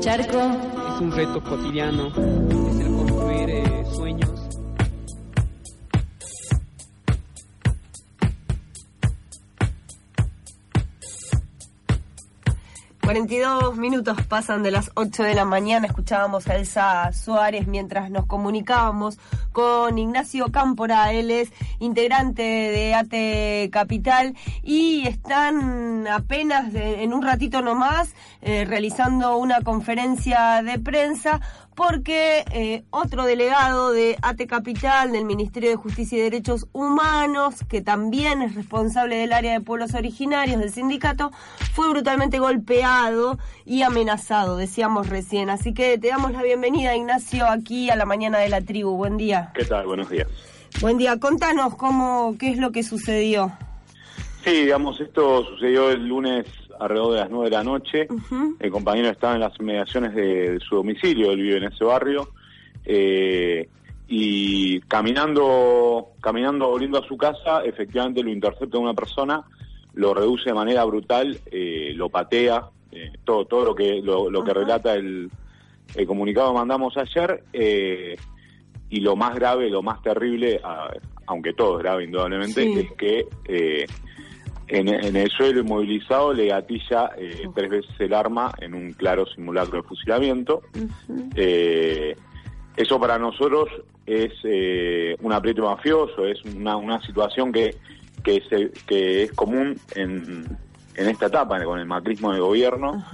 Charco. Es un reto cotidiano. Es el construir eh, sueños. 42 minutos pasan de las 8 de la mañana. Escuchábamos a Elsa Suárez mientras nos comunicábamos con Ignacio Cámpora. Él es integrante de ATE Capital y están apenas en un ratito nomás eh, realizando una conferencia de prensa porque eh, otro delegado de ATE Capital, del Ministerio de Justicia y Derechos Humanos, que también es responsable del área de pueblos originarios del sindicato, fue brutalmente golpeado y amenazado, decíamos recién. Así que te damos la bienvenida, Ignacio, aquí a la mañana de la tribu. Buen día. ¿Qué tal? Buenos días. Buen día. Contanos cómo, qué es lo que sucedió. Sí, digamos, esto sucedió el lunes alrededor de las 9 de la noche. El compañero estaba en las inmediaciones de, su domicilio, él vive en ese barrio. Eh, y caminando, caminando, volviendo a su casa, efectivamente lo intercepta una persona, lo reduce de manera brutal, eh, lo patea, eh, todo, todo lo que, lo, que relata el, el, comunicado que mandamos ayer. Y lo más grave, lo más terrible, aunque todo es grave indudablemente, es que en, el suelo inmovilizado le gatilla eh, tres veces el arma en un claro simulacro de fusilamiento. Eh, eso para nosotros es eh, un aprieto mafioso, es una, una situación que, que, que es común en, en esta etapa, con el macrismo de gobierno,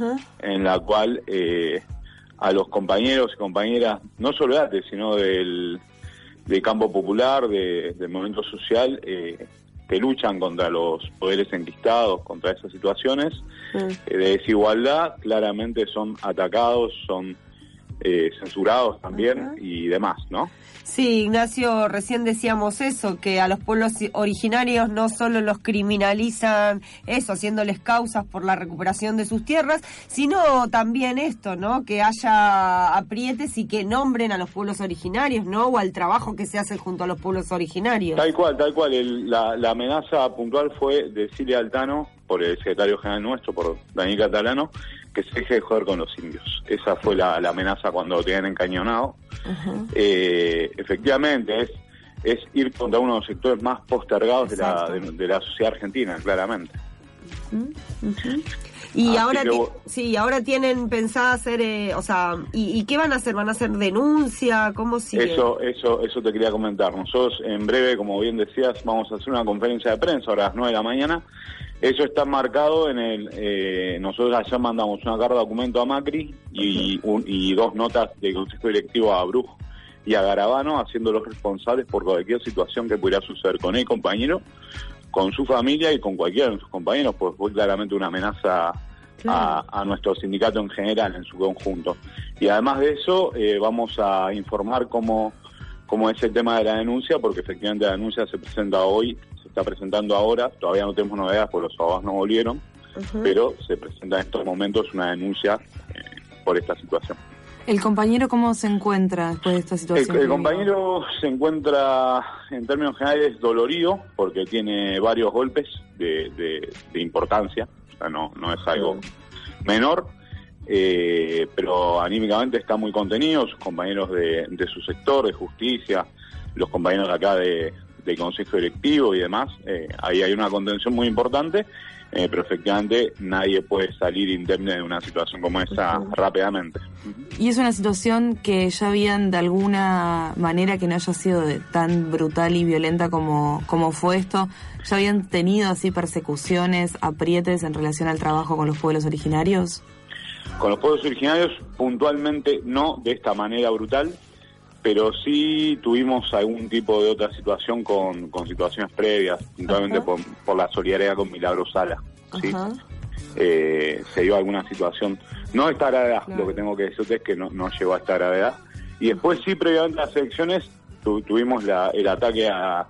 en la cual a los compañeros y compañeras, no solo de ATE, sino del, del campo popular, del movimiento social, eh, que luchan contra los poderes enquistados, contra esas situaciones mm. eh, de desigualdad, claramente son atacados, son eh, censurados también y demás, ¿no? Sí, Ignacio, recién decíamos eso, que a los pueblos originarios no solo los criminalizan eso, haciéndoles causas por la recuperación de sus tierras, sino también esto, ¿no? Que haya aprietes y que nombren a los pueblos originarios, ¿no? O al trabajo que se hace junto a los pueblos originarios. Tal cual, tal cual. la, la amenaza puntual fue decirle Altano, por el secretario general nuestro, por Daniel Catalano, que se deje de joder con los indios. Esa fue la, amenaza cuando lo tenían encañonado. Eh, efectivamente, es, es ir contra uno de los sectores más postergados de la, de, la sociedad argentina, claramente. Y ahora, sí, ahora tienen pensado hacer, eh, o sea, ¿y, qué van a hacer? ¿Van a hacer denuncia? ¿Cómo sigue? Eso, eso, eso te quería comentar. Nosotros en breve, como bien decías, vamos a hacer una conferencia de prensa ahora a las 9 de la mañana eso está marcado en el... Eh, nosotros ayer mandamos una carta de documento a Macri y, y dos notas de consejo directivo a Brujo y a Garabano haciéndolos responsables por cualquier situación que pudiera suceder con el compañero, con su familia y con cualquiera de sus compañeros, pues fue claramente una amenaza a, nuestro sindicato en general, en su conjunto. Y además de eso, eh, vamos a informar cómo, cómo es el tema de la denuncia, porque efectivamente la denuncia se presenta hoy está presentando ahora, todavía no tenemos novedades porque los abogados no volvieron, pero se presenta en estos momentos una denuncia eh, por esta situación. ¿El compañero cómo se encuentra después de esta situación? El, compañero se encuentra, en términos generales, dolorido porque tiene varios golpes de, importancia, o sea, no, no es algo menor, eh, pero anímicamente está muy contenido, sus compañeros de, de su sector, de justicia, los compañeros de acá de, de consejo directivo y demás, eh, ahí hay una contención muy importante, eh, pero efectivamente nadie puede salir indemne de una situación como esa rápidamente. ¿Y es una situación que ya habían de alguna manera que no haya sido tan brutal y violenta como, como fue esto? ¿Ya habían tenido así persecuciones, aprietes en relación al trabajo con los pueblos originarios? Con los pueblos originarios puntualmente no de esta manera brutal, pero sí tuvimos algún tipo de otra situación con, situaciones previas, puntualmente por, la solidaridad con Milagro Sala. ¿sí? eh, se dio alguna situación, no esta gravedad, lo que tengo que decirte es que no, no llegó a esta gravedad. Y después sí, previamente a las elecciones, tuvimos la, el ataque a,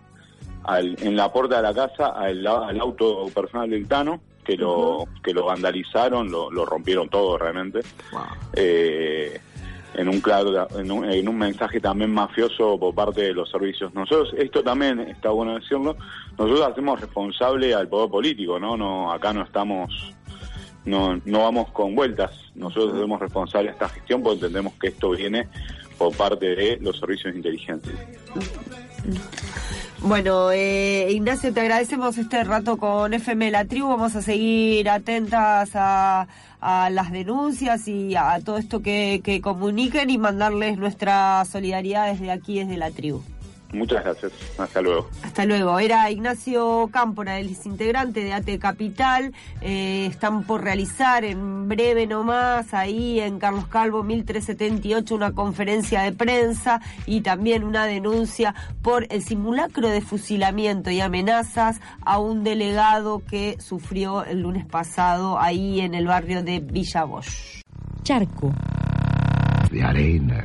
en la puerta de la casa al, auto personal del Tano, que lo, que lo vandalizaron, lo, lo rompieron todo realmente. Eh, en un claro en un, en un, mensaje también mafioso por parte de los servicios. Nosotros, esto también está bueno decirlo, nosotros hacemos responsable al poder político, ¿no? no acá no estamos no, no vamos con vueltas. Nosotros somos responsables de esta gestión porque entendemos que esto viene por parte de los servicios inteligentes. Bueno, eh, Ignacio, te agradecemos este rato con FM La Tribu. Vamos a seguir atentas a, las denuncias y a todo esto que, que comuniquen y mandarles nuestra solidaridad desde aquí, desde La Tribu. Muchas gracias. Hasta luego. Hasta luego. Era Ignacio Cámpora, el integrante de AT Capital. Eh, están por realizar en breve nomás ahí en Carlos Calvo 1378 una conferencia de prensa y también una denuncia por el simulacro de fusilamiento y amenazas a un delegado que sufrió el lunes pasado ahí en el barrio de Villa Bosch. Charco. De arena